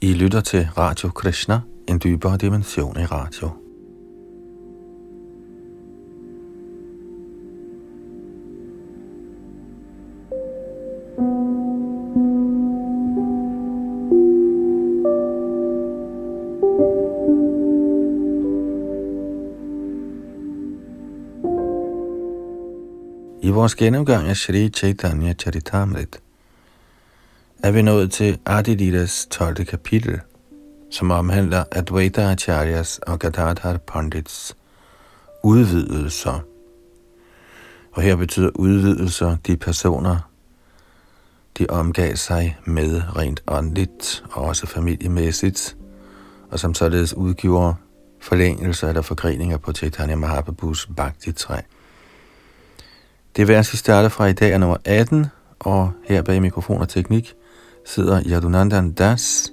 I lytter til Radio Krishna, en dybere dimension i radio. I vores gennemgang af Sri Chaitanya Charitamrita er vi nået til Adididas 12. kapitel, som omhandler Advaita Acharyas og Gadadhar Pandits udvidelser. Og her betyder udvidelser de personer, de omgav sig med rent åndeligt og også familiemæssigt, og som således udgiver forlængelser eller forgreninger på Chaitanya Mahaprabhus Bhakti-træ. Det vers, vi starter fra i dag, er nummer 18, og her bag mikrofon og teknik sidder Yadunandan Das.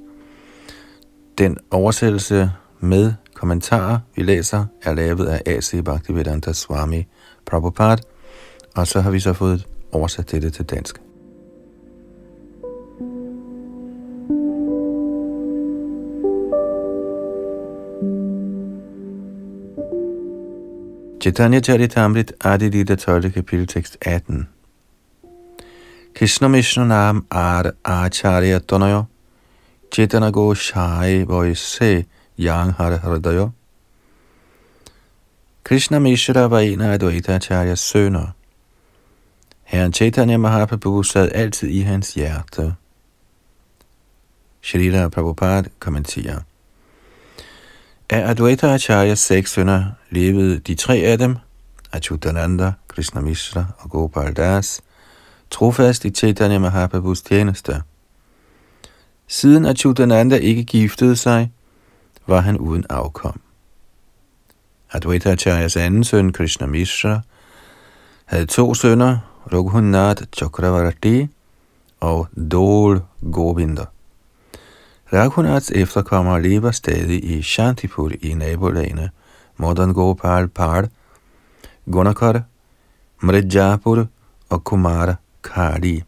Den oversættelse med kommentarer, vi læser, er lavet af A.C. Bhaktivedanta Swami Prabhupada, og så har vi så fået oversat dette til dansk. Chaitanya Charitamrit Adilita 12. kapitel tekst 18 Krishna Mishnu Nam Ar Acharya Tonayo Chaitana Goshai Voise Yang Har Hridayo Krishna Mishra var en af Advaita Acharyas sønner. Herren Chaitanya Mahaprabhu sad altid i hans hjerte. Shrita Prabhupada kommenterer. Af Advaita Acharyas seks sønner levede de tre af dem, Achyutananda, Krishna Mishra og Gopal Das, trofast i Chaitanya Mahaprabhus tjeneste. Siden Achutananda ikke giftede sig, var han uden afkom. Advaita Acharyas anden søn, Krishna Mishra, havde to sønner, Raghunath Chakravarti og Dol Govinda. Raghunaths efterkommere lever stadig i Shantipur i nabolagene Madan Gopal Par, Gunakar, Mridjapur og Kumara Kali.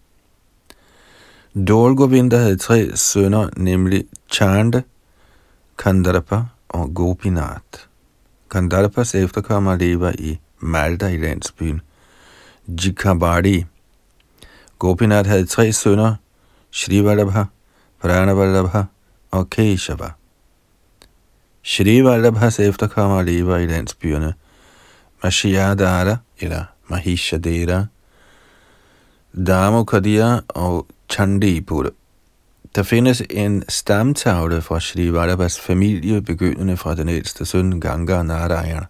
Dol Govinda havde tre sønner, nemlig Chanda, Kandarpa og Gopinath. Kandarpas efterkommere lever i Malda i landsbyen Jikabadi. Gopinath havde tre sønner, Shrivallabha, Pranavallabha og Keshava. Shri Vallabhas efterkommere lever i landsbyerne Mashiadara eller Mahishadera, Dharmokadia og Chandipur. Der findes en stamtavle fra Shri Vallabhas familie, begyndende fra den ældste søn Ganga Narayan.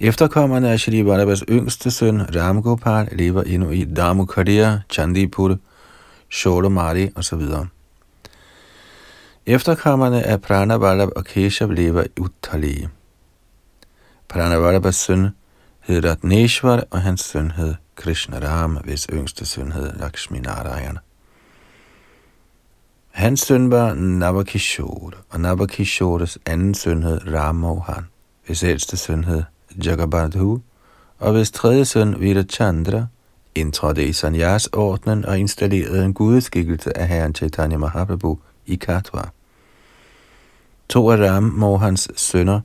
Efterkommerne af Shri Vallabhas yngste søn Ramgopal lever endnu i Dharmokadia, Chandipur, Sholomari osv. Efterkommerne af Pranavallabh og Keshav lever i Uttali. Pranavallabhas søn hed Ratneshwar, og hans søn hed Krishna Ram, hvis yngste søn hed Lakshmi Narayan. Hans søn var Navakishore, og Navakishores anden søn hed Ramohan, hvis ældste søn hed Jagabadhu, og hvis tredje søn Virachandra indtrådte i Sanyas-ordnen og installerede en gudeskikkelse af herren Chaitanya Mahaprabhu i Katwa. To af Ram Mohans sønner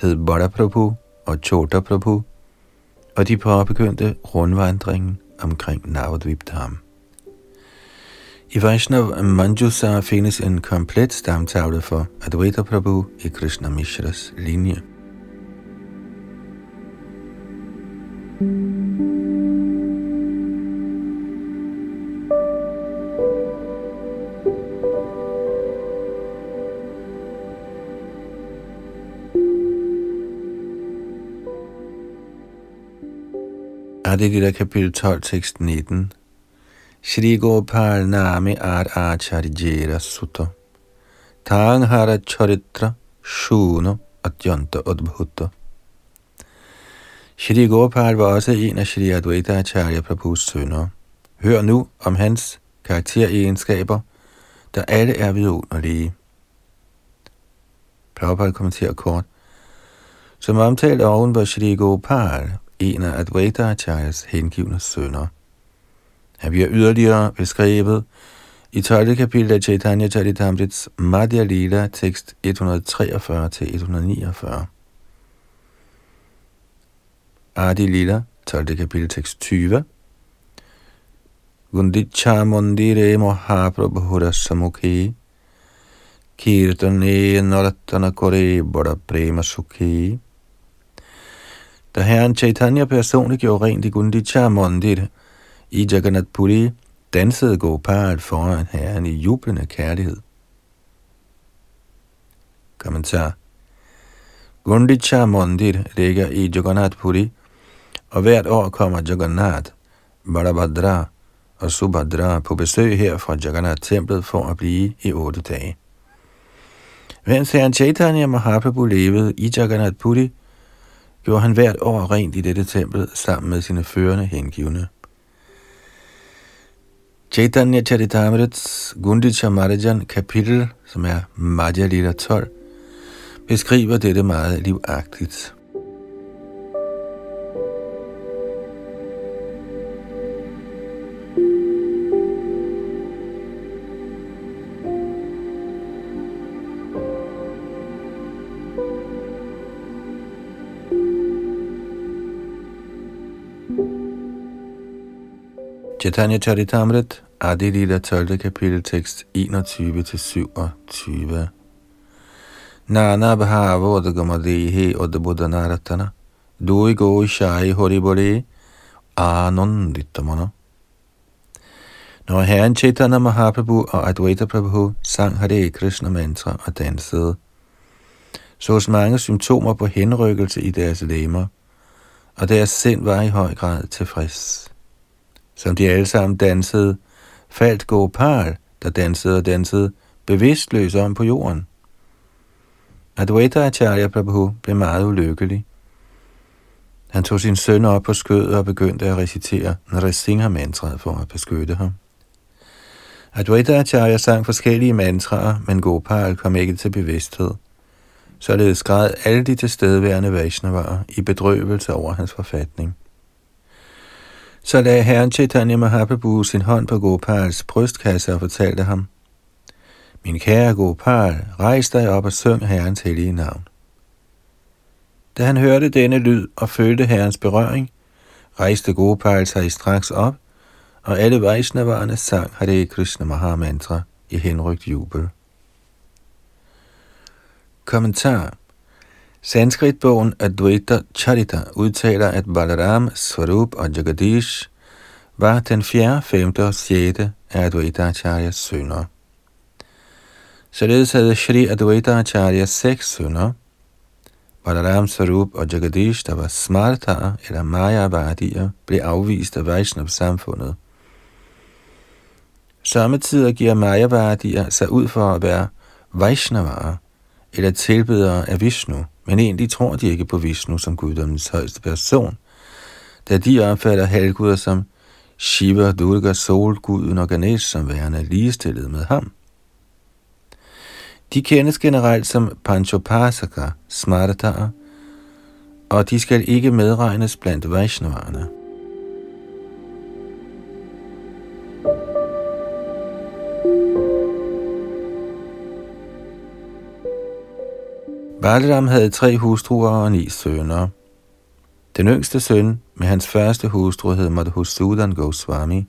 hed Badaprabhu og Chota Prabhu, og de påbegyndte rundvandringen omkring Navadvip Dham. I Vaishnav Manjusa findes en komplet stamtavle for Advaita Prabhu i Krishna Mishras linje. Adilita kapitel 12, tekst 19. Shri Gopal Nami Ar Acharijera Sutta Tanghara Charitra Shuno Atyanta Udbhuta Shri Gopal var også en af Shri Advaita Acharya Prabhus sønner. Hør nu om hans karakteregenskaber, der alle er vidunderlige. Prabhupada kommenterer kort. Som omtalt oven var Shri Gopal en af Advaita Acharyas hengivne sønner. Han bliver yderligere beskrevet I 12. kapitel af Chaitanya Charitamrits Madhya Lila, tekst 143-149. Adi Lila, 12. kapitel, tekst 20. Gundicha Mandire Mahaprabhura Samukhi Kirtane Naratana Kore Bada Prema Sukhi da herren Chaitanya personligt gjorde rent i Gundicha Mandir i Jagannath Puri, dansede Gopal foran herren i jublende kærlighed. Kommentar Gundicha Mandir ligger i Jagannath Puri, og hvert år kommer Jagannath, Balabhadra og Subhadra på besøg her fra Jagannath-templet for at blive i otte dage. Mens herren Chaitanya Mahaprabhu levede i Jagannath Puri, gjorde han hvert år rent i dette tempel sammen med sine førende hengivne. Chaitanya Charitamrits Gundicha Marajan kapitel, som er Madhya Lita 12, beskriver dette meget livagtigt. Chaitanya Charitamrit, Adi Lila 12. kapitel, tekst 21-27. Nana bhava odagamadehe odabodanaratana, dui go shai horibole, anonditamana. Når herren Chaitanya Mahaprabhu og Advaita Prabhu sang Hare Krishna mantra og dansede, sås mange symptomer på henrykkelse i deres lemmer, og deres sind var i høj grad tilfreds som de alle sammen dansede, faldt Gopal, der dansede og dansede, bevidstløs om på jorden. Advaita Acharya Prabhu blev meget ulykkelig. Han tog sin søn op på skødet og begyndte at recitere Nrsimha-mantraet for at beskytte ham. Advaita Acharya sang forskellige mantraer, men Gopal kom ikke til bevidsthed. Således græd alle de tilstedeværende Vaishnavaer i bedrøvelse over hans forfatning. Så lagde herren Chaitanya Mahaprabhu sin hånd på Gopals brystkasse og fortalte ham, Min kære Gopal, rejs dig op og syng herrens hellige navn. Da han hørte denne lyd og følte herrens berøring, rejste Gopal sig straks op, og alle Vaishnavarerne sang Hare Krishna Mahamantra i henrygt jubel. Kommentar Sanskritbogen Advaita Charita udtaler, at Balaram, Swarup og Jagadish var den fjerde, femte og 6. af Advaita Acharyas sønner. Således havde Shri Advaita Acharya seks sønner. Balaram, Swarup og Jagadish, der var smartaer eller mayavadier, blev afvist af Vaishnav-samfundet. Samtidig giver mayavadier sig ud for at være Vaishnavaer, eller tilbedere af Vishnu, men egentlig tror de ikke på Vishnu som guddommens højeste person, da de opfatter halvguder som Shiva, Durga, solguden og Ganesh som værende ligestillet med ham. De kendes generelt som Panchopasaka, Smartaer, og de skal ikke medregnes blandt Vaishnavarerne. Balaram havde tre hustruer og ni sønner. Den yngste søn med hans første hustru hed Madhusudan Goswami.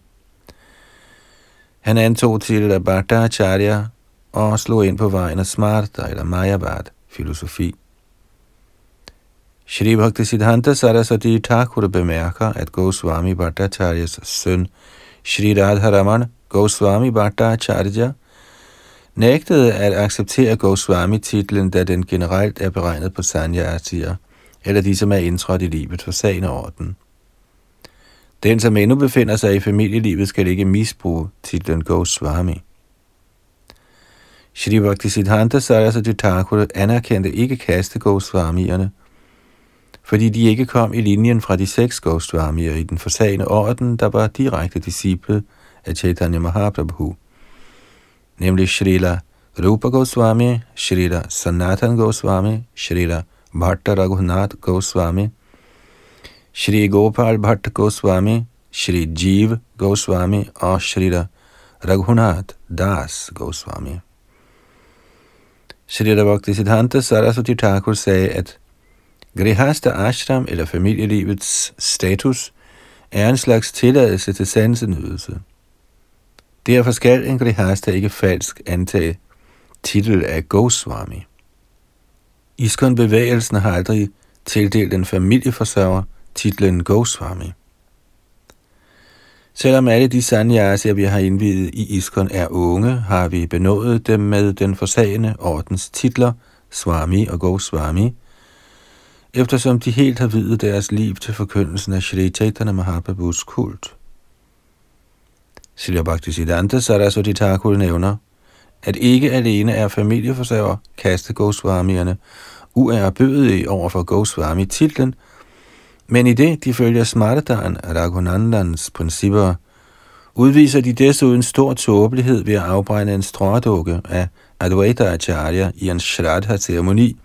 Han antog til Bhattacharya og slog ind på vejen af Smarta eller Mayavad, filosofi. Shri Bhakti Siddhanta Saraswati Thakur bemærker, at Goswami Bhattacharyas søn Shri Radharaman Goswami Bhattacharya nægtede at acceptere Goswami-titlen, da den generelt er beregnet på sanyasier, eller de, som er indtrådt i livet for sagen orden. Den, som endnu befinder sig i familielivet, skal ikke misbruge titlen Goswami. Shri Bhakti Siddhanta Saraswati Thakur anerkendte ikke kaste Goswamierne, fordi de ikke kom i linjen fra de seks Goswamier i den forsagende orden, der var direkte disciple af Chaitanya Mahaprabhu nemlig Srila Rupa Goswami, Srila Sanatan Goswami, Srila Bhatta Raghunath Goswami, Shri Gopal Bhatt Goswami, Shri Jeev Goswami og Srila Raghunath Das Goswami. Shri Bhakti Siddhanta Saraswati Thakur sagde, at Grihasta ashram eller familielivets status er en slags tilladelse til sansenydelse. Derfor skal en Grihasta ikke falsk antage titel af Goswami. Iskon-bevægelsen har aldrig tildelt en familieforsørger titlen Goswami. Selvom alle de sanyasier, vi har indvidet i Iskon, er unge, har vi benådet dem med den forsagende ordens titler, Swami og Goswami, eftersom de helt har videt deres liv til forkyndelsen af Shri Chaitanya Mahaprabhus kult. Silja Bhaktisiddhanta Saraswati Thakur nævner, at ikke alene er familieforsørger kaste Goswamierne uærbødige over for Goswami-titlen, men i det, de følger Smartadhan Raghunandans principper, udviser de desuden stor tåbelighed ved at afbrænde en strådukke af Advaita Acharya i en Shraddha-ceremoni,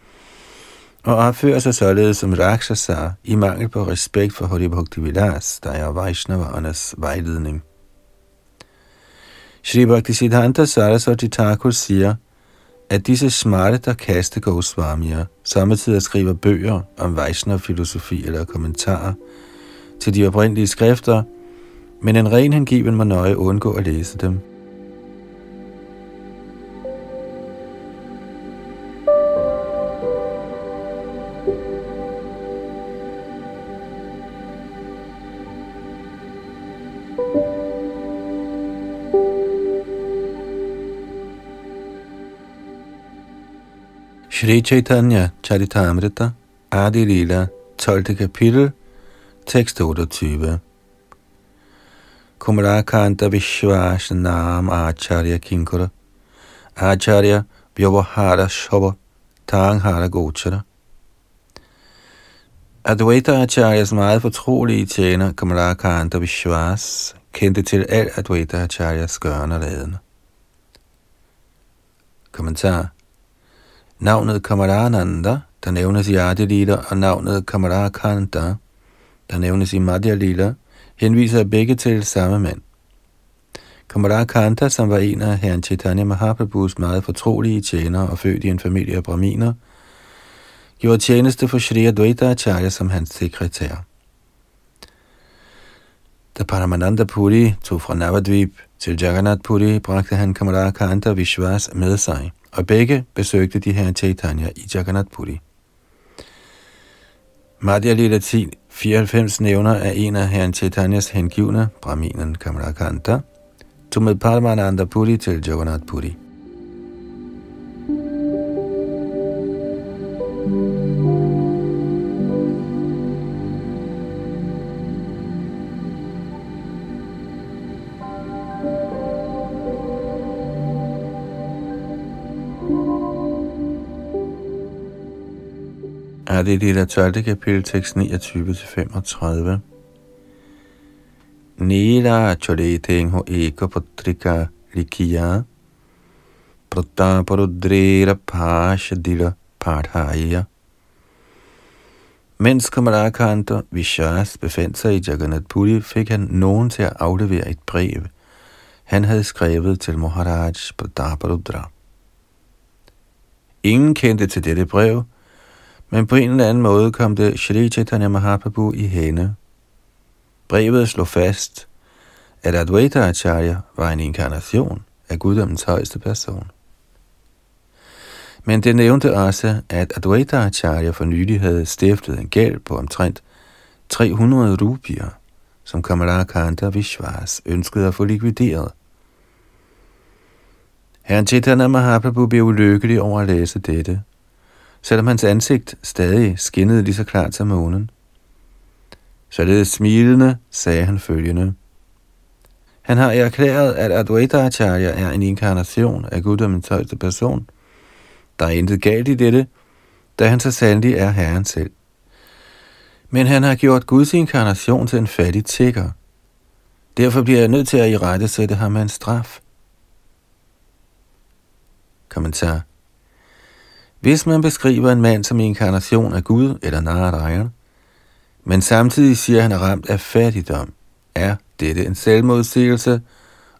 og opfører sig således som Rakshasa i mangel på respekt for Bhakti Vilas, der er Vaishnavaernes vejledning. Shri Bhakti Siddhanta Saraswati Thakur siger, at disse smarte, der kaste Goswamier, samtidig skriver bøger om Vaishnava-filosofi eller kommentarer til de oprindelige skrifter, men en ren hengiven må nøje undgå at læse dem. Shri Chaitanya Charitamrita Adi Lila 12. kapitel tekst 28 Kumrakanta Vishwas Nam Acharya Kinkura Acharya Vyavahara Shobha Tanghara Gochara Advaita Acharyas meget fortrolige tjener Kamarakanta Vishwas kendte til alt Advaita Acharyas gørende og. Kommentar Navnet Kamarananda, der nævnes i Adelila, og navnet Kamarakanta, der nævnes i Madhya Lila, henviser begge til samme mand. Kamarakanta, som var en af herren Chaitanya Mahaprabhus meget fortrolige tjenere og født i en familie af braminer, gjorde tjeneste for Shri Advaita Acharya som hans sekretær. Da Paramananda Puri tog fra Navadvip til Jagannath Puri, bragte han Kamarakanta Vishwas med sig og begge besøgte de her Chaitanya i Jagannath Puri. Madhya Lila 10, 94 nævner, at en af herren Chaitanyas hengivne, Brahminen Kamarakanta, tog med Paramananda Puri til Jagannath Puri. Det i det 12. kapitel, tekst 29-35. Nila choleting ho eka patrika likiya prataparudrera pashadila padhaya. Mens Kamalakanta Vishas befandt sig i Jagannath Puri, fik han nogen til at aflevere et brev, han havde skrevet til Maharaj Prataparudra. Ingen kendte til dette brev, men på en eller anden måde kom det Shri Chaitanya Mahaprabhu i hænde. Brevet slog fast, at Advaita Acharya var en inkarnation af guddommens højeste person. Men det nævnte også, at Advaita Acharya for nylig havde stiftet en gæld på omtrent 300 rupier, som Kamarakanta Vishwas ønskede at få likvideret. Herren Chaitanya Mahaprabhu blev ulykkelig over at læse dette, selvom hans ansigt stadig skinnede lige så klart som månen. Således smilende sagde han følgende. Han har erklæret, at Advaita Acharya er en inkarnation af guddommens højeste person. Der er intet galt i dette, da han så sandelig er Herren selv. Men han har gjort Guds inkarnation til en fattig tigger. Derfor bliver jeg nødt til at i rette sætte ham med en straf. Kommentar hvis man beskriver en mand som inkarnation af Gud eller Narayana, men samtidig siger, at han er ramt af fattigdom, er dette en selvmodsigelse,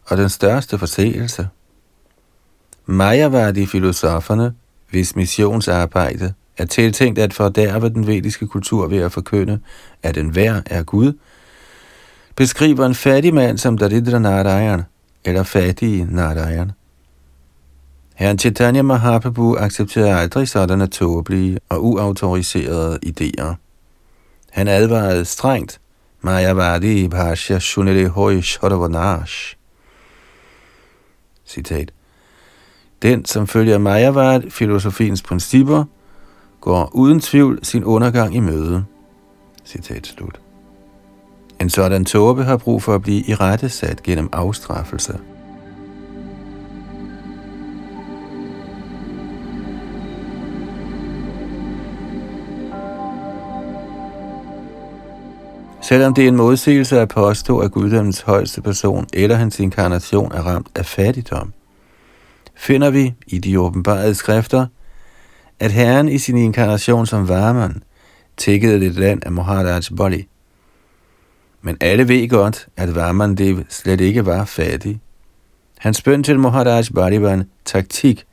og den største forseelse. de filosoferne, hvis missionsarbejde er tiltænkt at fordærve den vediske kultur ved at forkynde, at enhver er Gud, beskriver en fattig mand som Daridra Narayan, eller fattige Narayan. Herren Chaitanya Mahaprabhu accepterede aldrig sådanne tåbelige og uautoriserede idéer. Han advarede strengt, Mayavadi Bhashya Shunere Hoi Shodavanash. Citat. Den, som følger Mayavad, filosofiens principper, går uden tvivl sin undergang i møde. Citat slut. En sådan tåbe har brug for at blive i rette sat gennem afstraffelse. Selvom det er en modsigelse at påstå, at guddommens højeste person eller hans inkarnation er ramt af fattigdom, finder vi i de åbenbarede skrifter, at Herren i sin inkarnation som varmand tækkede det land af Moharaj Bali. Men alle ved godt, at Varmandev slet ikke var fattig. Hans bøn til Moharaj Bali var en taktik,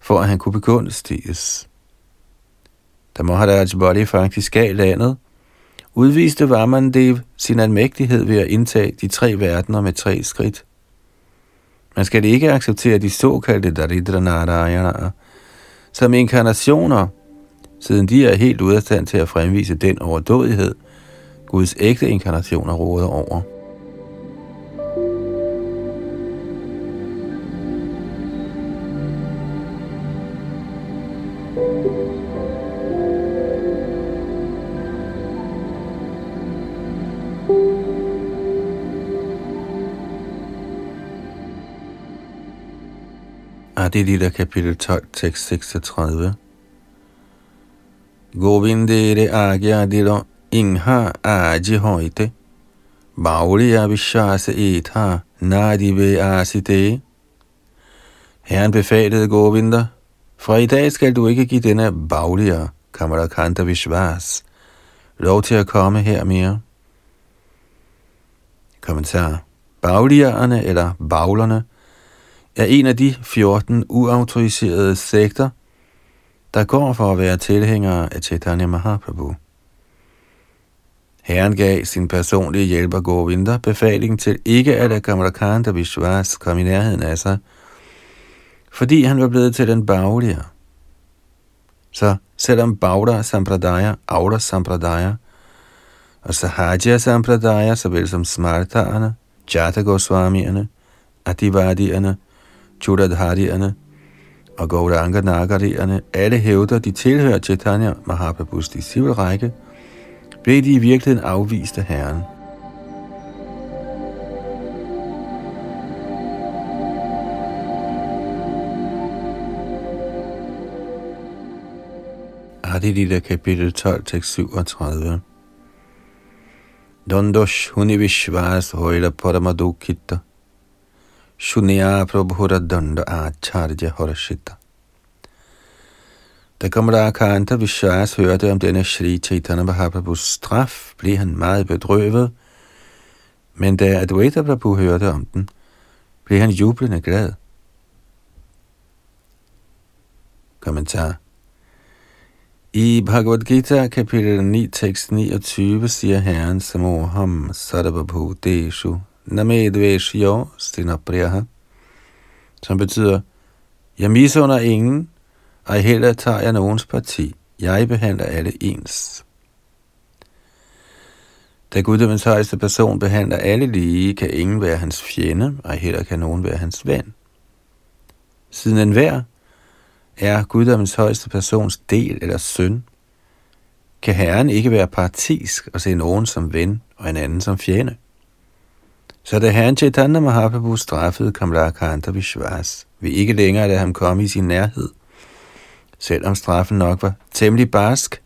for at han kunne begunstiges. Da Moharaj Bali faktisk gav landet, udviste Vamandev sin almægtighed ved at indtage de tre verdener med tre skridt. Man skal ikke acceptere de såkaldte Daridra Narayana som inkarnationer, siden de er helt ude af stand til at fremvise den overdådighed, Guds ægte inkarnationer råder over. Adilita kapitel 12, tekst 36. Govindere agya dilo ingha aji hoite. Baglia vishase etha nadive asite. Herren befalede Govinda, fra i dag skal du ikke give denne Baulia Kamarakanta Vishwas, lov til at komme her mere. Kommentar. Baulierne eller baglerne er en af de 14 uautoriserede sekter, der går for at være tilhængere af Chaitanya Mahaprabhu. Herren gav sin personlige hjælper Govinda befaling til ikke at lade Kamarakanta Vishwas komme i nærheden af sig, fordi han var blevet til den bagligere. Så selvom Bauda Sampradaya, Auda Sampradaya og Sahaja Sampradaya, såvel som Smartaerne, Jata Goswamierne, Adivadierne, Chudadharierne og Gauranga Nagarierne alle hævder, de tilhører Chaitanya Mahaprabhus disciplerække, blev de i virkeligheden afvist af Herren. Adilita kapitel 12, tekst 37. Dondosh hunivishvas hoila paramadukita Shunya Prabhura Danda Acharya Horashita. Da Kanta Vishwas hørte om denne Shri Chaitanya Mahaprabhus straf, blev han meget bedrøvet, men da Advaita Prabhu hørte om den, blev han jublende glad. Kommentar I Bhagavad Gita kapitel 9, tekst 29 siger Herren Samoham Sadabhabhu Deshu Namedveshyo Stinapriyaha, som betyder, jeg misunder ingen, og heller tager jeg nogens parti. Jeg behandler alle ens. Da Guddommens højeste person behandler alle lige, kan ingen være hans fjende, og heller kan nogen være hans ven. Siden enhver er Guddommens højeste persons del eller søn, kan Herren ikke være partisk og se nogen som ven og en anden som fjende. Så da herren Chaitanya Mahaprabhu straffede Kamlakanta Vishwas, vi ikke længere lade ham komme i sin nærhed. Selvom straffen nok var temmelig barsk,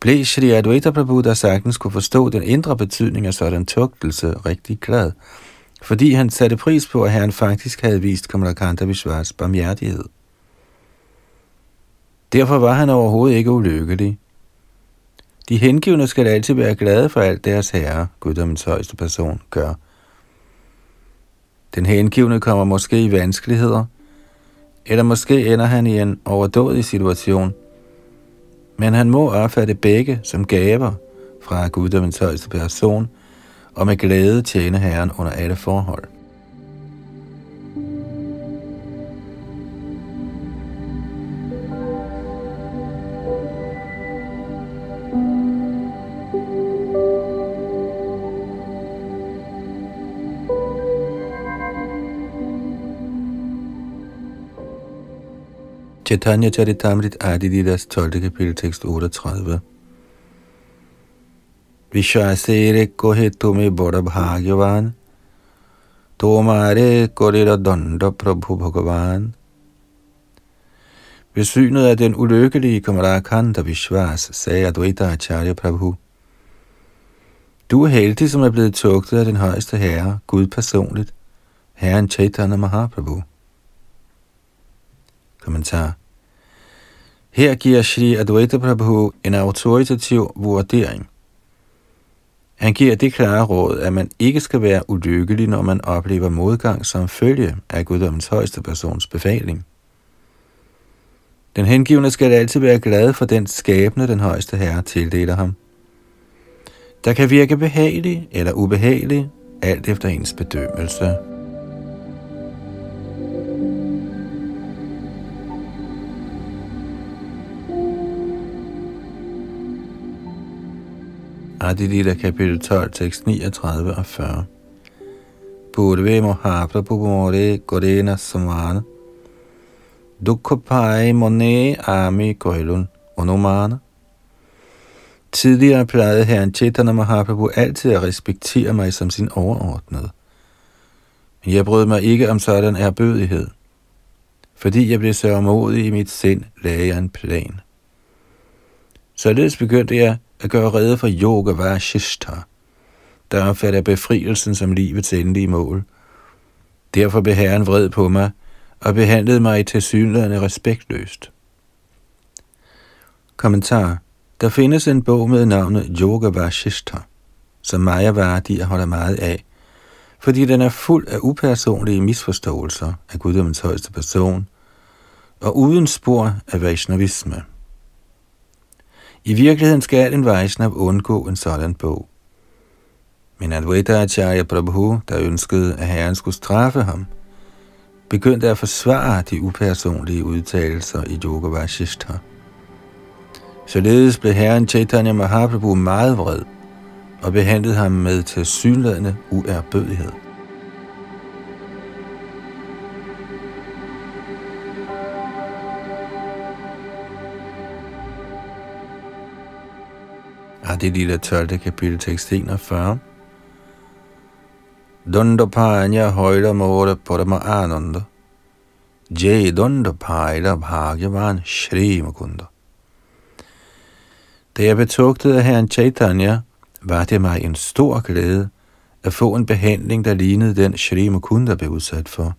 blev Shri Advaita Prabhu, der sagtens kunne forstå den indre betydning af sådan tugtelse, rigtig glad, fordi han satte pris på, at herren faktisk havde vist Kamlakanta Vishwas barmhjertighed. Derfor var han overhovedet ikke ulykkelig. De hengivne skal altid være glade for alt deres herre, guddommens højeste person, gør – den hengivne kommer måske i vanskeligheder, eller måske ender han i en overdådig situation, men han må opfatte begge som gaver fra guddommens højeste person, og med glæde tjene Herren under alle forhold. Chaitanya Charitamrit Adididas 12. kapitel tekst 38. Vishasere kohe tume bada bhagyavan Tomare korera danda prabhu bhagavan Ved synet af den ulykkelige Kamarakanda Vishwas sagde Advaita Acharya Prabhu Du er heldig, som er blevet tugtet af den højeste herre, Gud personligt, Herren Chaitanya Mahaprabhu. Kommentar her giver Shri Advaita Prabhu en autoritativ vurdering. Han giver det klare råd, at man ikke skal være ulykkelig, når man oplever modgang som følge af guddommens højeste persons befaling. Den hengivne skal altid være glad for den skæbne, den højeste herre tildeler ham. Der kan virke behagelig eller ubehagelig, alt efter ens bedømmelse. Adilita kapitel 12, tekst 39 og 40. Purve mohapra pupumore gorena samana. Dukkopai mone ami koilun Onomana Tidligere plejede herren Chaitanya Mahaprabhu altid at respektere mig som sin overordnede. Men jeg brød mig ikke om sådan erbødighed. Fordi jeg blev sørgmodig i mit sind, lagde jeg en plan. Således begyndte jeg at gøre rede for yoga vashishta, der omfatter befrielsen som livets endelige mål. Derfor blev Herren vred på mig og behandlede mig i synligheden respektløst. Kommentar. Der findes en bog med navnet Yoga Vashishta, som Maya Vardier holder meget af, fordi den er fuld af upersonlige misforståelser af guddommens højeste person, og uden spor af Vaishnavisme. I virkeligheden skal en Vaishnav undgå en sådan bog. Men Advaita Acharya Prabhu, der ønskede, at herren skulle straffe ham, begyndte at forsvare de upersonlige udtalelser i Yoga Vashishtha. Således blev herren Chaitanya Mahaprabhu meget vred og behandlede ham med tilsyneladende uærbødighed. lille 12. kapitel tekst 41. Dundapanya højder måle på dem ananda. Jai Dundapajla Bhagavan Shri Mukunda. Da jeg betugtede herren Chaitanya, var det mig en stor glæde at få en behandling, der lignede den Shri Mukunda blev udsat for.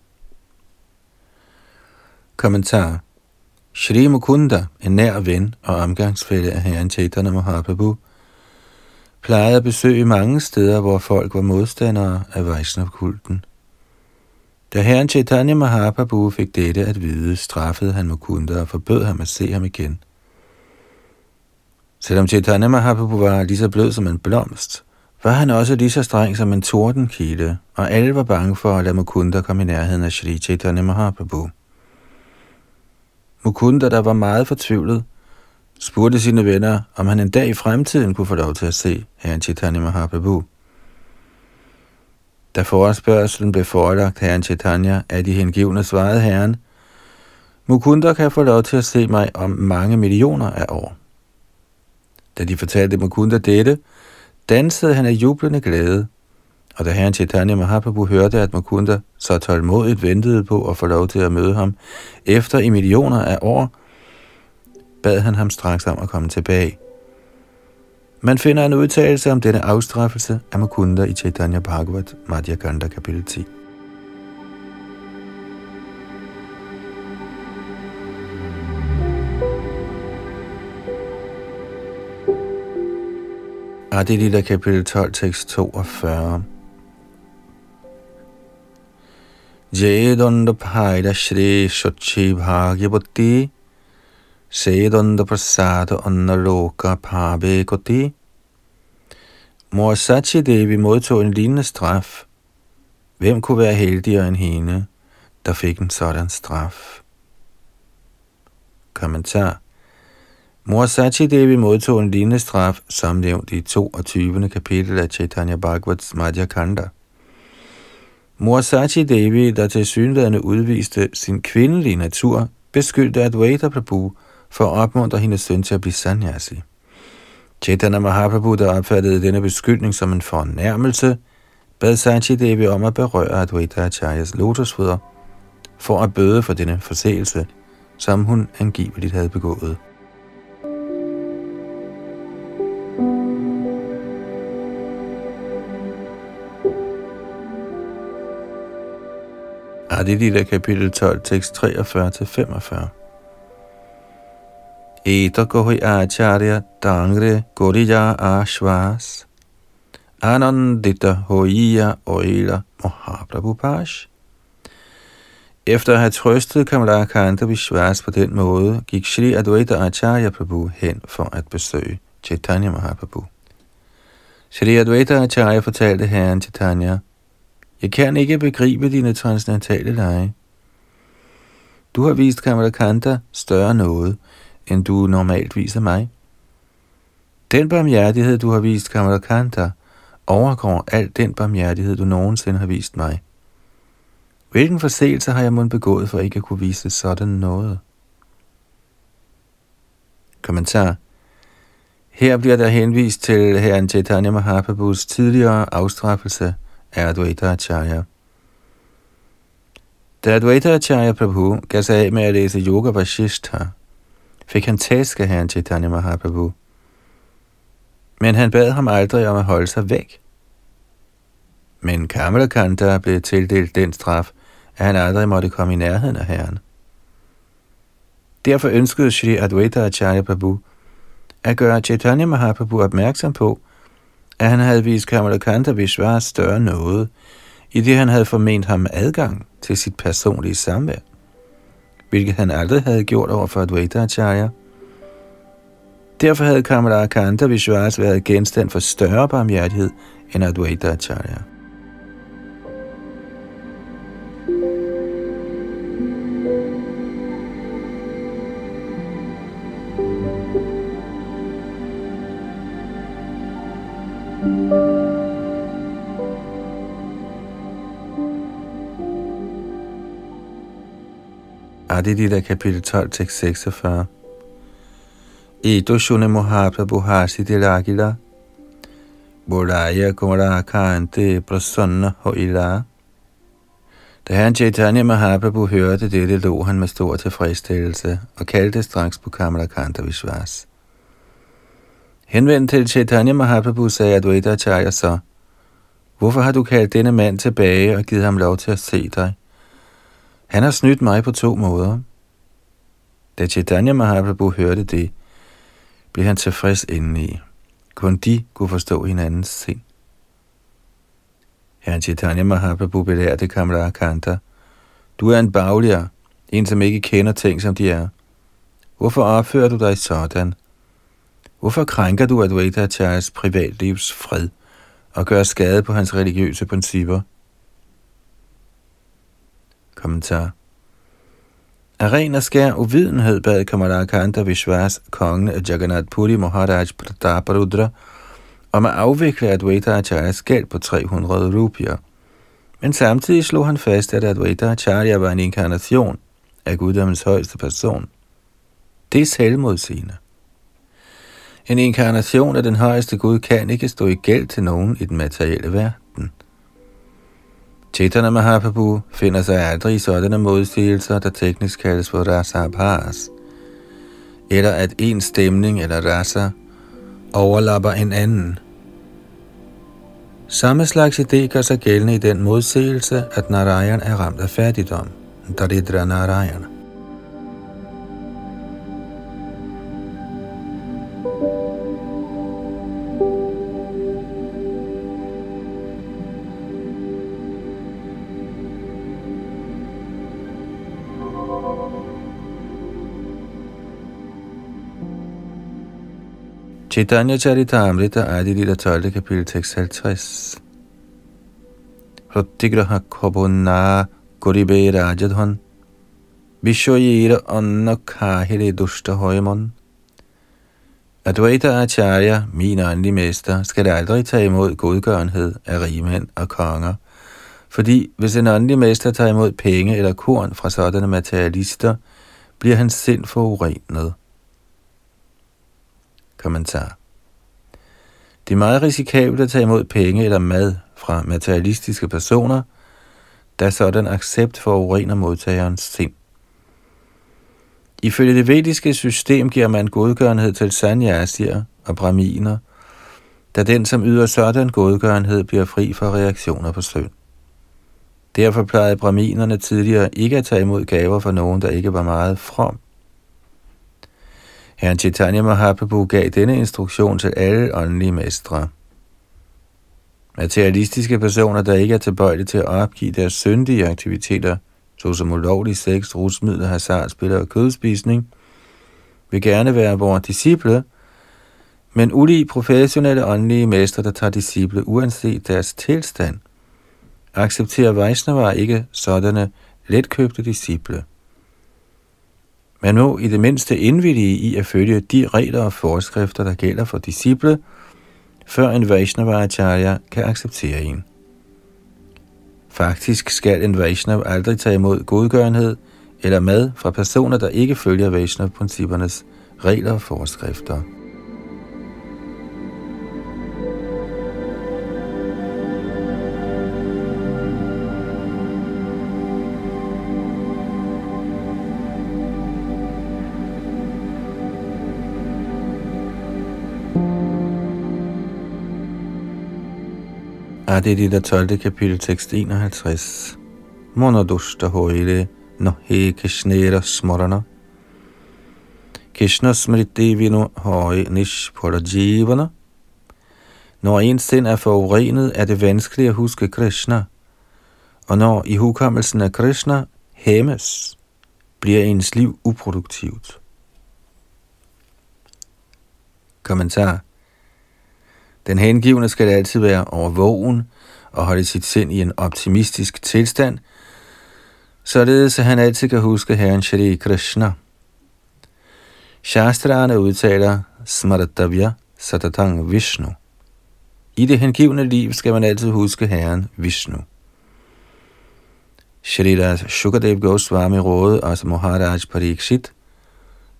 Kommentar Shri Mukunda, en nær ven og omgangsfælde af herren Chaitanya Mahaprabhu, plejede at besøge mange steder, hvor folk var modstandere af Vaishnav-kulten. Da herren Chaitanya Mahaprabhu fik dette at vide, straffede han Mukunda og forbød ham at se ham igen. Selvom Chaitanya Mahaprabhu var lige så blød som en blomst, var han også lige så streng som en tordenkilde, og alle var bange for at lade Mukunda komme i nærheden af Sri Chaitanya Mahaprabhu. Mukunda, der var meget fortvivlet, spurgte sine venner, om han en dag i fremtiden kunne få lov til at se herren Chaitanya Mahaprabhu. Da forespørgselen blev forelagt herren Chaitanya, af de hengivne svarede herren, Mukunda kan få lov til at se mig om mange millioner af år. Da de fortalte Mukunda dette, dansede han af jublende glæde, og da herren Chaitanya Mahaprabhu hørte, at Mukunda så tålmodigt ventede på at få lov til at møde ham efter i millioner af år, bad han ham straks om at komme tilbage. Man finder en udtalelse om denne afstraffelse af Mukunda i Chaitanya Bhagavat, Madhya Ganda kapitel 10. Adilita kapitel 12, tekst 42. Jedonda Paida Shri Shochi Bhagyavati Sedonda Prasada Annaloka Pabe godi. Mor Sachi Devi modtog en lignende straf. Hvem kunne være heldigere end hende, der fik en sådan straf? Kommentar Mor Sachi Devi modtog en lignende straf, som nævnt i 22. kapitel af Chaitanya Bhagavats Madhya Kanda. Mor Sachi Devi, der til synlædende udviste sin kvindelige natur, beskyldte Advaita Prabhu for at opmuntre hendes søn til at blive sanyasi. Chaitanya Mahaprabhu, der opfattede denne beskyldning som en fornærmelse, bad Sachi Devi om at berøre Advaita Acharyas lotusfødder for at bøde for denne forseelse, som hun angiveligt havde begået. Adilita kapitel 12, tekst 43-45. Eta kohi acharya tangre goriya ashvas. Anandita hoiya oila Mahaprabhupash. Efter at have trøstet Kamala Kanta Vishwas på den måde, gik Shri Advaita Acharya Prabhu hen for at besøge Chaitanya Mahaprabhu. Shri Advaita Acharya fortalte herren Chaitanya, jeg kan ikke begribe dine transcendentale lege. Du har vist Kanta større noget, end du normalt viser mig. Den barmhjertighed, du har vist Kamalakanta, overgår al den barmhjertighed, du nogensinde har vist mig. Hvilken forseelse har jeg mund begået for ikke at kunne vise sådan noget? Kommentar. Her bliver der henvist til herren Chaitanya Mahaprabhus tidligere afstraffelse af Advaita Acharya. Da Advaita Acharya Prabhu gav sig af med at læse Yoga Vashishtha, fik han tæsk af herren Chaitanya Mahaprabhu. Men han bad ham aldrig om at holde sig væk. Men Kamalakanta blev tildelt den straf, at han aldrig måtte komme i nærheden af herren. Derfor ønskede Sri Advaita Acharya Prabhu at gøre Chaitanya Mahaprabhu opmærksom på, at han havde vist Kamalakanta Vishwas større noget, i det han havde forment ham adgang til sit personlige samvær, hvilket han aldrig havde gjort over for Advaita Acharya. Derfor havde Kamalakanta Vishwas været genstand for større barmhjertighed end Advaita Acharya. Ah, Adilita kapitel 12, tekst 46. Ito shune mohaprabhu hasi dilagila. Bolaya kumara kante prasanna hoila. Da herren Chaitanya Mahaprabhu hørte dette, lå han med stor tilfredsstillelse og kaldte straks på Kanta Vishwas. Henvendt til Chaitanya Mahaprabhu sagde Advaita Acharya så, Hvorfor har du kaldt denne mand tilbage og givet ham lov til at se dig? Han har snydt mig på to måder. Da Chaitanya Mahaprabhu hørte det, blev han tilfreds indeni. Kun de kunne forstå hinandens sind. Herren Chaitanya Mahaprabhu belærte Kamala Kanta. Du er en baglier, en som ikke kender ting, som de er. Hvorfor opfører du dig sådan? Hvorfor krænker du Advaita Acharyas privatlivs fred og gør skade på hans religiøse principper? Kommentar. Af ren og skær uvidenhed bad Kamalakanta Vishwas, kongen af Jagannath Puri Maharaj Prataparudra, om at afvikle Advaita Acharyas gæld på 300 rupier. Men samtidig slog han fast, at Advaita Acharya var en inkarnation af guddommens højeste person. Det er selvmodsigende. En inkarnation af den højeste Gud kan ikke stå i gæld til nogen i den materielle verden. Chaitanya Mahaprabhu finder sig aldrig i sådanne modsigelser, der teknisk kaldes for rasa paras, eller at en stemning eller rasa overlapper en anden. Samme slags idé gør sig gældende i den modsigelse, at Narayan er ramt af fattigdom, Daridra Narayana. Chaitanya Charitamrita Adilita 12. kapitel tekst 50. Hrittigraha kobuna guribe rajadhan Vishwayira anna kahire dushta højmon. Advaita Acharya, min åndelige mester, skal aldrig tage imod godgørenhed af rigmænd og konger, fordi hvis en åndelig mester tager imod penge eller korn fra sådanne materialister, bliver hans sind forurenet. Kommentar Det er meget risikabelt at tage imod penge eller mad fra materialistiske personer, da sådan accept forurener modtagerens sind. Ifølge det vediske system giver man godgørenhed til sanyasier og brahminer, da den, som yder sådan godgørenhed, bliver fri for reaktioner på synd. Derfor plejede brahminerne tidligere ikke at tage imod gaver fra nogen, der ikke var meget from. Herren Chaitanya Mahaprabhu gav denne instruktion til alle åndelige mestre. Materialistiske personer, der ikke er tilbøjelige til at opgive deres syndige aktiviteter, såsom ulovlig sex, rusmidler, hasardspil og kødspisning, vil gerne være vores disciple, men ulige professionelle åndelige mestre, der tager disciple uanset deres tilstand, accepterer Vaishnava ikke sådanne letkøbte disciple. Man må i det mindste indvillige i at følge de regler og forskrifter, der gælder for disciple, før en Vaishnava-acharya kan acceptere en. Faktisk skal en Vaishnav aldrig tage imod godgørenhed eller mad fra personer, der ikke følger Vaishnav-princippernes regler og forskrifter. Det i det 12. kapitel, tekst 51. Monodushta hoile no he krishnera smorana. Krishna smriti vino høje nish jivana. Når ens sind er forurenet, er det vanskeligt at huske Krishna. Og når i hukommelsen af Krishna hæmmes, bliver ens liv uproduktivt. Kommentar den hengivne skal altid være overvågen og holde sit sind i en optimistisk tilstand, således at han altid kan huske Herren Shri Krishna. Shastrana udtaler Smaratavya Satatang Vishnu. I det hengivne liv skal man altid huske Herren Vishnu. Das Shukadev Goswami råd altså Maharaj Parikshit,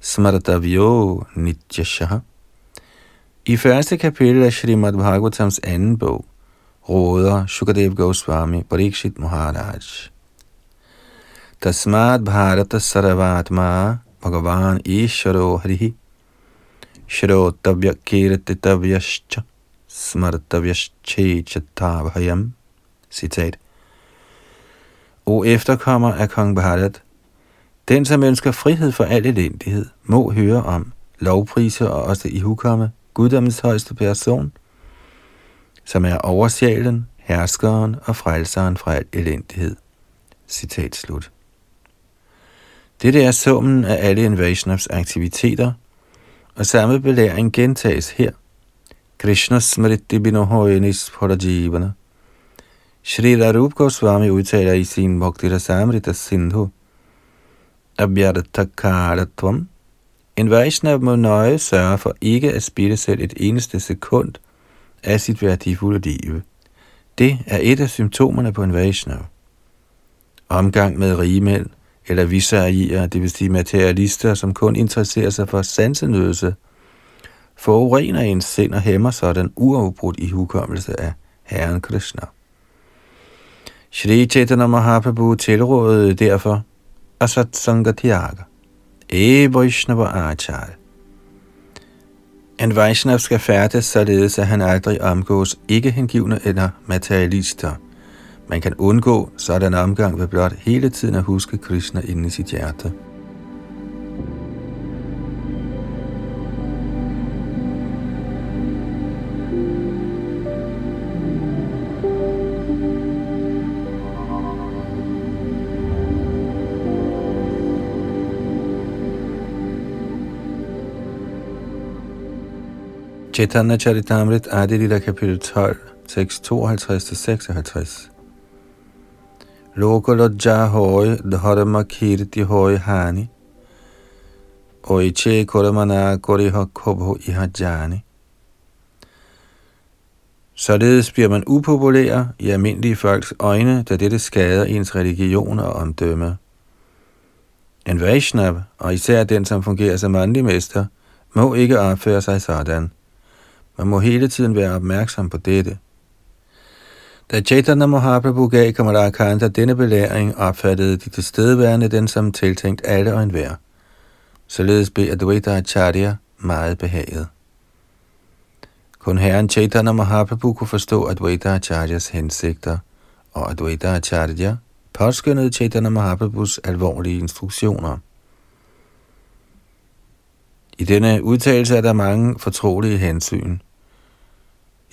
Smaratavyo Nityashaha. I første kapitel af Srimad Bhagavatams anden bog råder Shukadev Goswami Parikshit Maharaj. Tasmad Bharata Saravatma Bhagavan Isharo Harihi Shrotabhya Kirtitavyascha Smartavyasche Chatabhayam Citat. O efterkommer af kong Bharat, den som ønsker frihed for al elendighed, må høre om, lovpriser og også i hukomme guddommens højeste person, som er oversjælen, herskeren og frelseren fra al elendighed. Citat slut. Dette er summen af alle en Vaishnavs aktiviteter, og samme belæring gentages her. Krishna smriti binohoyenis porajivana. Shri Rarup Goswami udtaler i sin Bhakti Rasamrita Sindhu, Abhyartakaratvam, en Vaishnav må nøje sørge for ikke at spille selv et eneste sekund af sit værdifulde liv. Det er et af symptomerne på en Vaishnav. Omgang med rigemænd eller visarier, det vil sige materialister, som kun interesserer sig for sansenødelse, forurener ens sind og hæmmer sådan uafbrudt i hukommelse af Herren Krishna. Shri Chaitanya Mahaprabhu tilrådede derfor Asat Sangatyaga E Vaishnava Achar. En Vaishnav skal færdes således, at han aldrig omgås ikke hengivne eller materialister. Man kan undgå sådan omgang ved blot hele tiden at huske Krishna inde i sit hjerte. Chaitanya Charitamrit Adi Lila kapitel 12, tekst 52-56. Lokalodja høj, dharma kirti høj hani. Oiche koramana koriha kobho ihajani. Således bliver man upopulær i almindelige folks øjne, da dette skader ens religion og omdømme. En Vaishnav, og især den, som fungerer som mandlig mester, må ikke opføre sig sådan. Man må hele tiden være opmærksom på dette. Da Chaitanya Mahaprabhu gav Kamarakanta denne belæring, opfattede de tilstedeværende den som tiltænkt alle og enhver. Således blev Advaita Acharya meget behaget. Kun herren Chaitanya Mahaprabhu kunne forstå Advaita Acharyas hensigter, og Advaita Acharya påskyndede Chaitanya Mahaprabhus alvorlige instruktioner. I denne udtalelse er der mange fortrolige hensyn.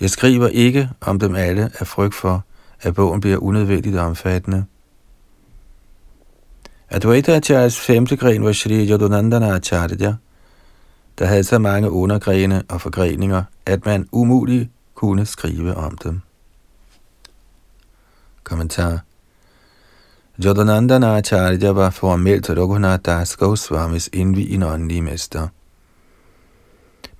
Jeg skriver ikke om dem alle af frygt for, at bogen bliver unødvendigt omfattende. Advaita Acharyas femte gren var Shri Yadunandana Acharya, der havde så mange undergrene og forgreninger, at man umuligt kunne skrive om dem. Kommentar Jodhanandana Acharya var formelt Raghunath Das Goswamis indvigende åndelige mester.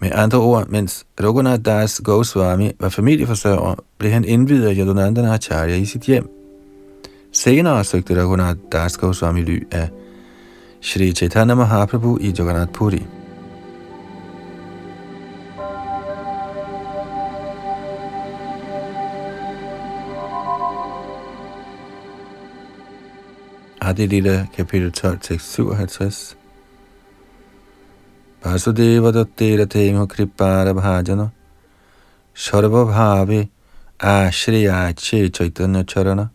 Med andre ord, mens Raghunath Das Goswami var familieforsørger, blev han indvidet af Yadunandana Acharya i sit hjem. Senere søgte Raghunath Das Goswami ly af Shri Chaitanya Mahaprabhu i Jagannath Puri. Adi Lila, kapitel 12, tekst 57. Vasudeva Dattera Tengo Kripara Bhajana Sarva Bhavi Ashriya Che Chaitanya Charana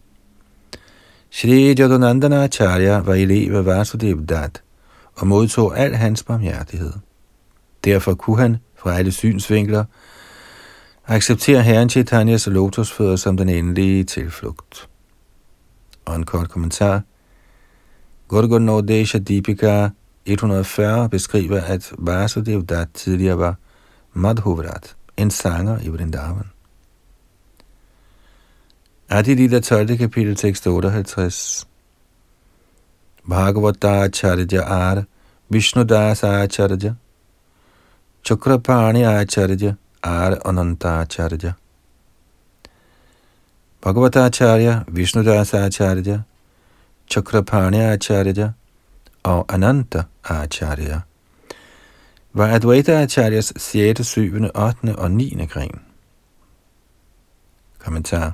Shri Jadonandana Acharya var elev af Vasudev Dat og modtog al hans barmhjertighed. Derfor kunne han fra alle synsvinkler acceptere Herren Chaitanyas lotusfødder som den endelige tilflugt. Og en kort kommentar – Gurgunodesha Deepika 140 beskriver, at Vasudev Dat tidligere var Madhuvrat, en sanger i Vrindavan. Adilita 12. kapitel tekst 58 Bhagavata Acharya Ar Das Acharya Chakrapani Acharya Ar Ananta Acharya Bhagavata Acharya Das Acharya Chakrapani Acharya og Ananta Acharya var Advaita Acharyas 6., 7., 8. og 9. gren. Kommentar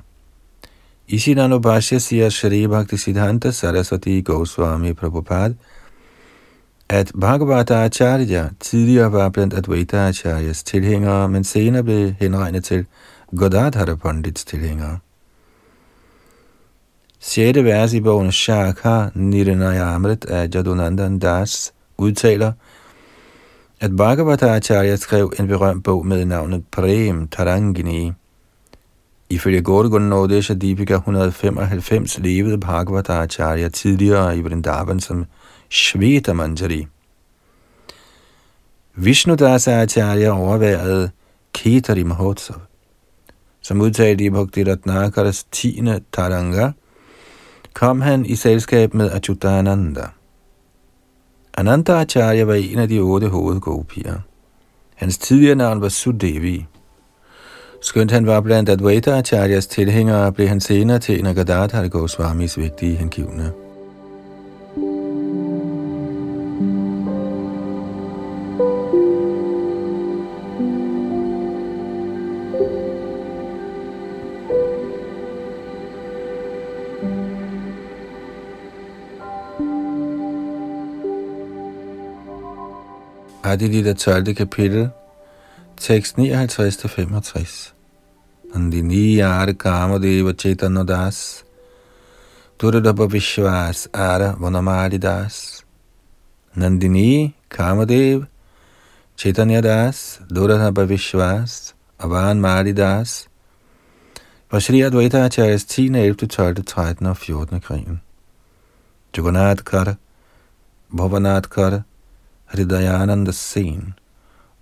I sin Anubhashya siger Shri Bhakti Siddhanta Saraswati Goswami Prabhupada, at Bhagavata Acharya tidligere var blandt Advaita Acharyas tilhængere, men senere blev henregnet til Godadhara Pandits tilhængere. 6. vers i bogen Shaka Niranayamrit af Jadunandan Das udtaler, at Bhagavata Acharya skrev en berømt bog med navnet Prem Tarangini. Ifølge Gorgon Nodesha Deepika 195 levede Bhagavata Acharya tidligere i Vrindavan som Shveta Manjari. Vishnudasa Acharya overværede Ketari Mahotsav, som udtalte i Bhakti Ratnakaras 10. Taranga – kom han i selskab med Achyutananda. Ananda Acharya var en af de otte hovedgopier. Hans tidligere navn var Sudevi. Skønt han var blandt Advaita Acharyas tilhængere, blev han senere til en af Gadadhar Goswamis vigtige hengivne. Adilita 12. kapitel, tekst 59-65. Nandini Yar Kamadeva Chaitanya Das, Duradabha Vishwas Ara Vanamali Das. Nandini Kamadev Chaitanya Das, Duradabha Vishwas Avan Mali Das, var Shri Advaita Acharyas 10., 11., 12., 13. og 14. krigen. Jagannath Kara, Bhavanath Kara, Hridayananda Sen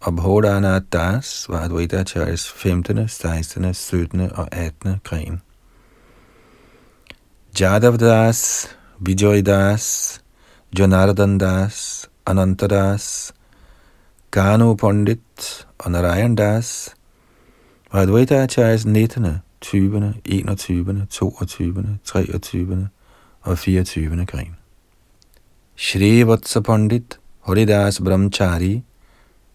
og Bhodana Das var Advaita Acharyas 15., 16., 17. og 18. gren. Jadav Das, Vijay Das, Janardan Das, Ananta Das, Pandit og Narayan Das var Advaita Acharyas 19., 20., 21., 22., 23. og 24. gren. Shri Vatsa Pandit, Haridas Brahmachari,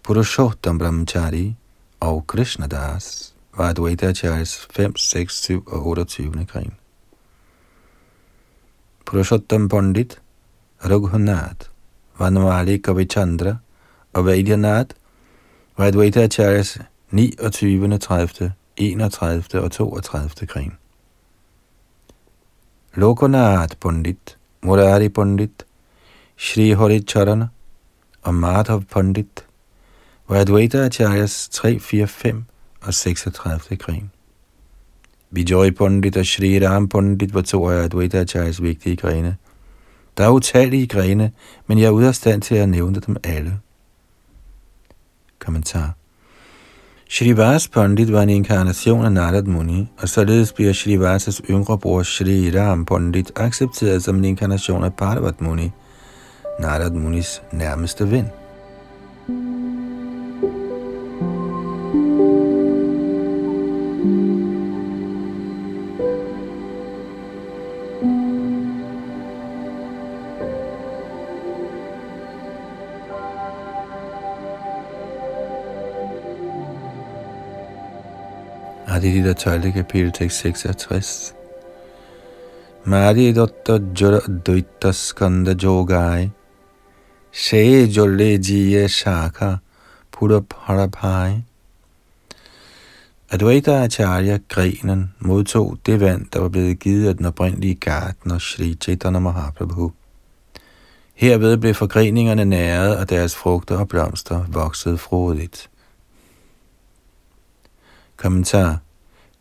Purushottam Brahmachari og Krishnadas var Advaita Acharyas 5, 6, 7 og 28. gren. Purushottam Pandit, Raghunath, Vanwali Kavichandra og Vaidyanath var Advaita Acharyas 29., 30., 31. og 32. gren. Lokonath Pandit, Murari Pandit, Shri Hari Charana, og Madhav Pandit var Advaita Acharyas 3, 4, 5 og 36. gren. Vijay Pandit og Shri Ram Pandit var to af Advaita Acharyas vigtige grene. Der er utallige grene, men jeg er ude af stand til at nævne dem alle. Kommentar Shrivas Pandit var en inkarnation af Narad Muni, og således bliver Shrivasas yngre bror Shri Ram Pandit accepteret som en inkarnation af Parvat Muni, Narad Munis nærmeste ven. Adilita 12. kapitel, tekst 66. Mari dotta jara dvaita skanda jogai, she jolle jiye shaka purabharabhai. Advaita Acharya, grenen, modtog det vand, der var blevet givet af den oprindelige gartner Sri Chaitanya Mahaprabhu. Herved blev forgreningerne næret, og deres frugter og blomster voksede frodigt. Kommentar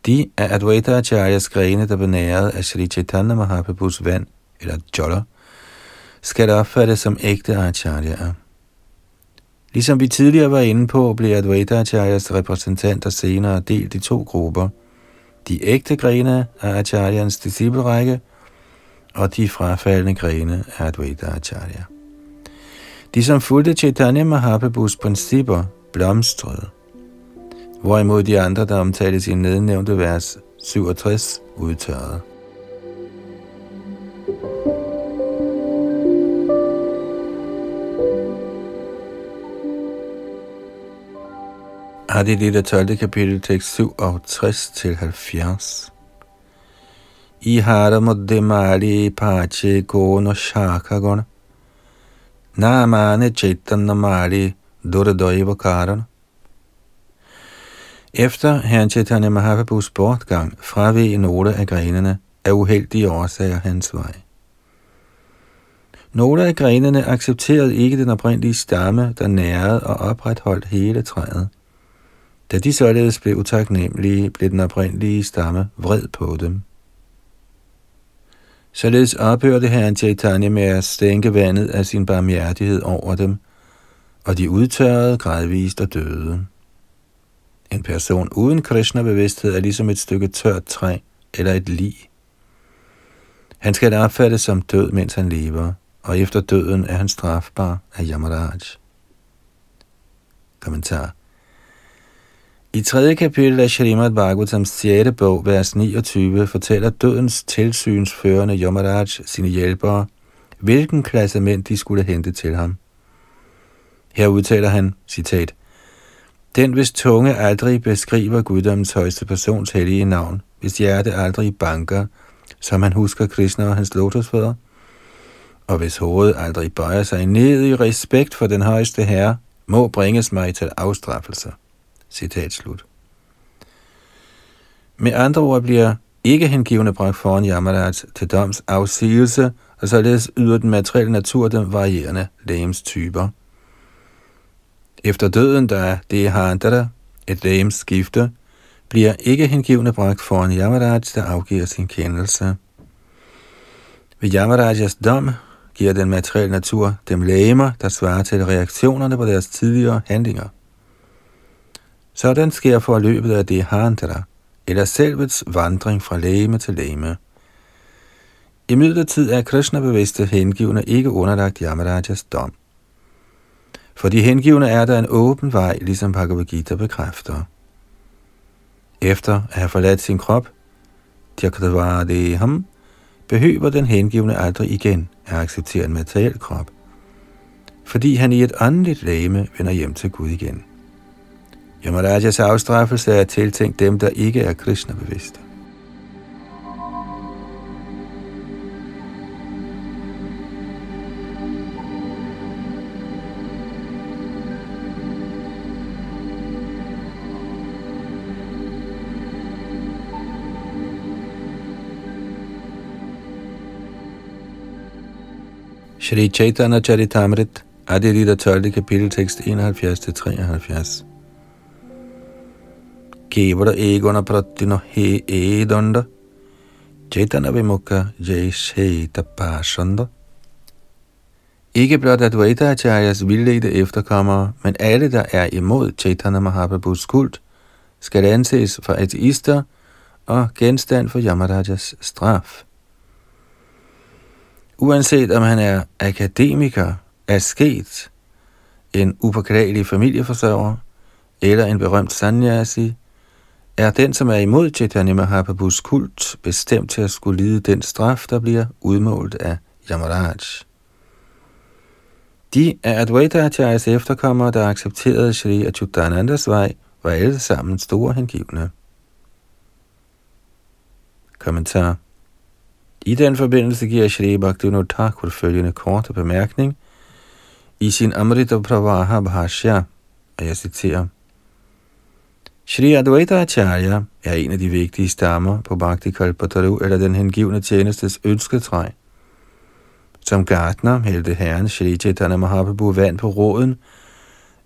de er Advaita Acharyas grene, der blev næret af Sri Chaitanya Mahaprabhus vand, eller joller, skal der opfattes som ægte acharyaer. Ligesom vi tidligere var inde på, blev Advaita Acharyas repræsentanter senere delt i to grupper. De ægte grene af Acharyans disciplerække, og de frafaldende grene af Advaita Acharya. De, som fulgte Chaitanya Mahaprabhus principper, blomstrede hvorimod de andre, der omtales i nednævnte vers 67, udtørrede. Adi Lita 12. kapitel, tekst 67 til 70. Ihara mali pache kono shakagona. Namane chaitanya mali durdaiva karana. Efter herren Chaitanya Mahaprabhus bortgang fraveg nogle af grenene af uheldige årsager hans vej. Nogle af grenene accepterede ikke den oprindelige stamme, der nærede og opretholdt hele træet. Da de således blev utaknemmelige, blev den oprindelige stamme vred på dem. Således ophørte herren Chaitanya med at stænke vandet af sin barmhjertighed over dem, og de udtørrede gradvist og døde. En person uden Krishna-bevidsthed er ligesom et stykke tørt træ eller et lig. Han skal opfattes som død, mens han lever, og efter døden er han strafbar af Yamaraj. Kommentar i tredje kapitel af Shalimad Bhagavatams 6. bog, vers 29, fortæller dødens tilsynsførende Yamaraj sine hjælpere, hvilken klassement de skulle hente til ham. Her udtaler han, citat, den, hvis tunge aldrig beskriver guddommens højeste persons hellige navn, hvis hjerte aldrig banker, som han husker Krishna og hans lotusfødder, og hvis hovedet aldrig bøjer sig ned i respekt for den højeste herre, må bringes mig til afstraffelse. Citat slut. Med andre ord bliver ikke hengivende bragt foran Yamaraj til doms afsigelse, og således yder den materielle natur den varierende typer. Efter døden, der det har et lægens skifte, bliver ikke hengivende bragt foran Yamaraj, der afgiver sin kendelse. Ved Yamarajas dom giver den materielle natur dem lægemer, der svarer til reaktionerne på deres tidligere handlinger. Sådan sker forløbet af det handra, eller selvets vandring fra læme til læme. I midlertid er Krishna-bevidste hengivne ikke underlagt Yamarajas dom. For de hengivne er der en åben vej, ligesom Bhagavad Gita bekræfter. Efter at have forladt sin krop, ham, behøver den hengivne aldrig igen at acceptere en materiel krop, fordi han i et åndeligt læme vender hjem til Gud igen. Yamarajas afstraffelse er tiltænkt dem, der ikke er Krishna-bevidste. Shri Chaitanya Charitamrit, Adilita 12. kapitel, tekst 71-73. Kevara egona pratino he edonda, Chaitanya vimukha jai sheta pashanda. Ikke blot Advaita Acharyas vildledte efterkommere, men alle, der er imod Chaitanya Mahaprabhus kult, skal anses for ateister og genstand for Yamarajas straf. Uanset om han er akademiker, asket, en upåklagelig familieforsørger eller en berømt sanyasi, er den, som er imod Chaitanya Mahaprabhus kult, bestemt til at skulle lide den straf, der bliver udmålt af Yamaraj. De af Advaita Acharyas efterkommere, der accepterede Shri Achyutanandas vej, var alle sammen store hengivne. Kommentar i den forbindelse giver Shri Bhaktivinoda Thakur følgende korte bemærkning i sin Amrita Pravaha Bhashya, og jeg citerer, Shri Advaita Acharya er en af de vigtige stammer på Bhakti Kalpataru, eller den hengivne tjenestes ønsketræ. Som gartner hældte herren Shri Chaitanya Mahaprabhu vand på råden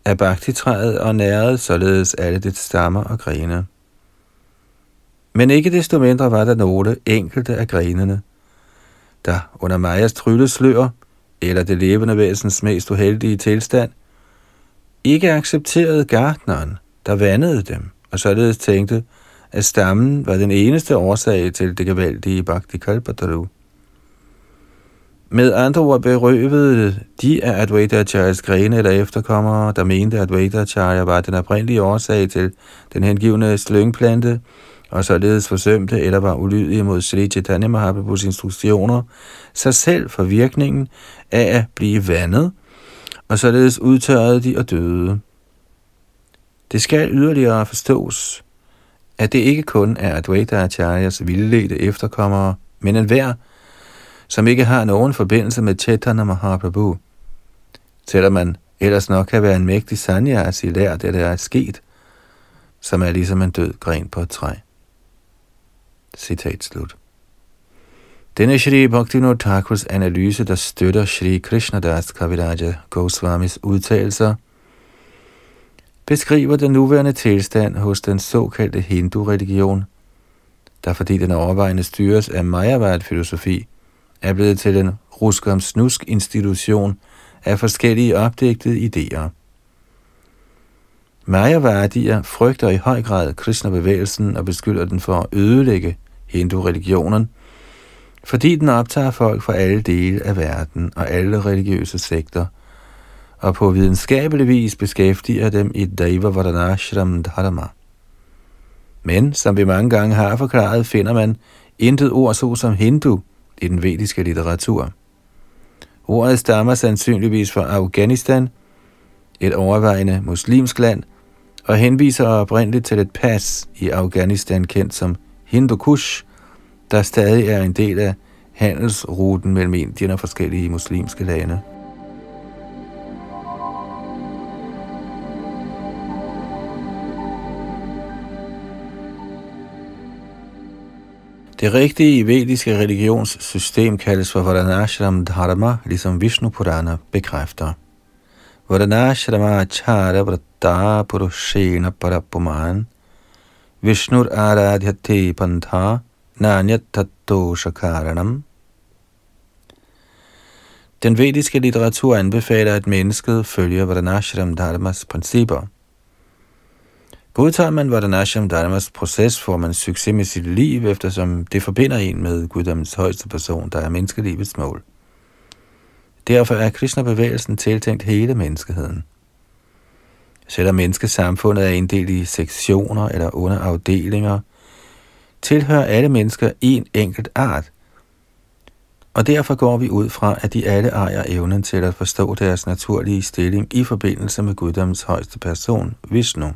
af Bhakti-træet og nærede således alle dets stammer og grene. Men ikke desto mindre var der nogle enkelte af grenene, der under Majas trylleslør, eller det levende væsens mest uheldige tilstand, ikke accepterede gartneren, der vandede dem, og således tænkte, at stammen var den eneste årsag til det gevaldige Bhakti Kalpataru. Med andre ord berøvede de af Advaita Acharyas grene eller efterkommere, der mente, at Advaita Acharya var den oprindelige årsag til den hengivne slyngplante, og således forsømte eller var ulydige mod Sri Chaitanya Mahaprabhus instruktioner, sig selv for virkningen af at blive vandet, og således udtørrede de og døde. Det skal yderligere forstås, at det ikke kun er Advaita Acharyas vildledte efterkommere, men enhver, som ikke har nogen forbindelse med Chaitanya Mahaprabhu. Selvom man ellers nok kan være en mægtig sanyasi lært, det der er sket, som er ligesom en død gren på et træ. Citat slut. Denne Shri Bhaktivinoda Thakurs analyse, der støtter Shri Krishnadas Kaviraja Goswamis udtalelser, beskriver den nuværende tilstand hos den såkaldte hindu-religion, der fordi den overvejende styres af Mayavad-filosofi, er blevet til en ruskam-snusk institution af forskellige opdægtede idéer. Mayavadier frygter i høj grad Krishna-bevægelsen og beskylder den for at ødelægge hindu-religionen, fordi den optager folk fra alle dele af verden og alle religiøse sekter, og på videnskabelig vis beskæftiger dem i Daiva Varanashram Dharma. Men, som vi mange gange har forklaret, finder man intet ord så som hindu i den vediske litteratur. Ordet stammer sandsynligvis fra Afghanistan, et overvejende muslimsk land, og henviser oprindeligt til et pas i Afghanistan kendt som Hindu Kush, der stadig er en del af handelsruten mellem Indien og forskellige muslimske lande. Det rigtige vediske religionssystem kaldes for Varanashram Dharma, ligesom Vishnu Purana bekræfter. Varanashrama Chara Vrata Purushena Parapuman Vishnur Aradhyate Pantha Nanyat Shakaranam Den vediske litteratur anbefaler, at mennesket følger Varanashram Dharmas principper. Godtager man Varanasham Dharmas proces, får man succes med sit liv, eftersom det forbinder en med guddommens højeste person, der er menneskelivets mål. Derfor er Krishna-bevægelsen tiltænkt hele menneskeheden. Selvom menneskesamfundet er inddelt i sektioner eller underafdelinger, tilhører alle mennesker en enkelt art. Og derfor går vi ud fra, at de alle ejer evnen til at forstå deres naturlige stilling i forbindelse med guddommens højeste person, Vishnu.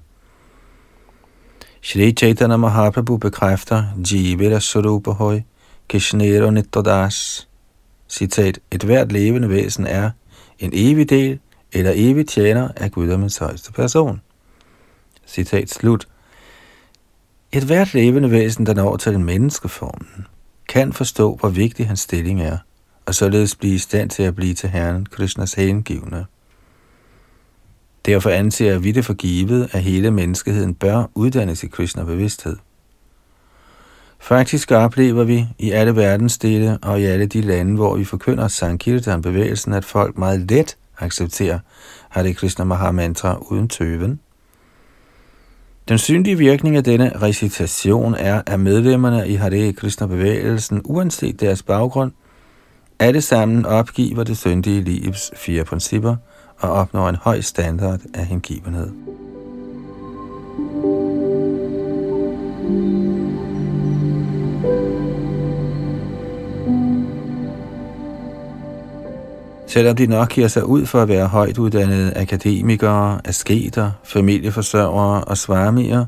Shri Chaitanya Mahaprabhu bekræfter Jivira Surupahoi Kishnero Nittodas. Citat, et hvert levende væsen er en evig del eller evig tjener af guddommens højeste person. Citat slut. Et hvert levende væsen, der når til menneskeformen, kan forstå, hvor vigtig hans stilling er, og således blive i stand til at blive til Herren Krishnas hengivne. Derfor anser vi det for givet, at hele menneskeheden bør uddannes i Krishna-bevidsthed. Faktisk oplever vi i alle verdensdele og i alle de lande, hvor vi forkynder Sankirtan-bevægelsen, at folk meget let accepterer Hare Krishna Maha Mantra uden tøven. Den synlige virkning af denne recitation er, at medlemmerne i Hare Krishna-bevægelsen, uanset deres baggrund, alle sammen opgiver det syndige livs fire principper og opnår en høj standard af hengivenhed. Selvom de nok giver sig ud for at være højt uddannede akademikere, asketer, familieforsørgere og svarmier,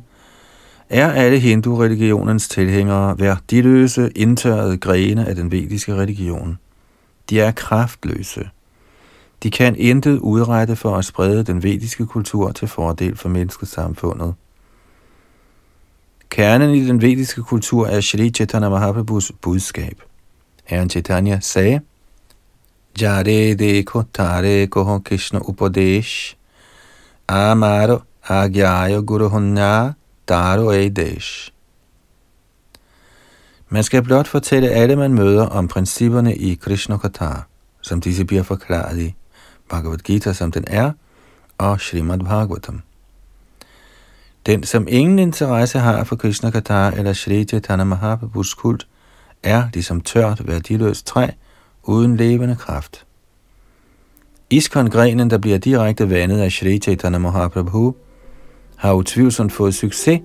er alle hindu-religionens tilhængere værdiløse, indtørrede grene af den vediske religion. De er kraftløse. De kan intet udrette for at sprede den vediske kultur til fordel for menneskesamfundet. Kernen i den vediske kultur er Shri Chaitanya Mahaprabhus budskab. Herren Chaitanya sagde, Jare dekho tare koho Krishna upadesh, amaro agyayo guru hunya daro edesh. Man skal blot fortælle alle, man møder om principperne i Krishna Katha, som disse bliver forklaret i Bhagavad Gita, som den er, og Srimad Bhagavatam. Den, som ingen interesse har for Krishna Katha eller Shri Chaitanya Mahaprabhus kult, er ligesom tørt, værdiløst træ, uden levende kraft. Iskon-grenen, der bliver direkte vandet af Shri Chaitanya Mahaprabhu, har utvivlsomt fået succes,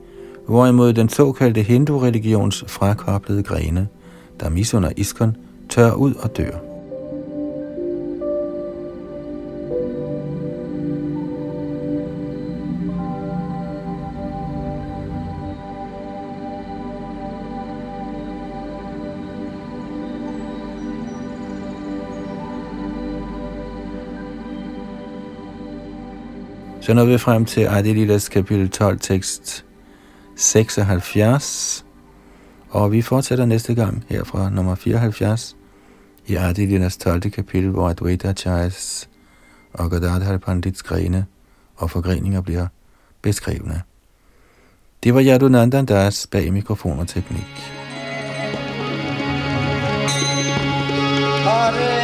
hvorimod den såkaldte hindu-religions frakoblede grene, der misunder Iskon, tør ud og dør. Så når vi frem til Adelilas kapitel 12, tekst 76, og vi fortsætter næste gang her fra nummer 74 i Adililas 12. kapitel, hvor Advaita Chais og Gadadhar Pandits grene og forgreninger bliver beskrevne. Det var Yadunandan Das bag mikrofon og teknik. Hare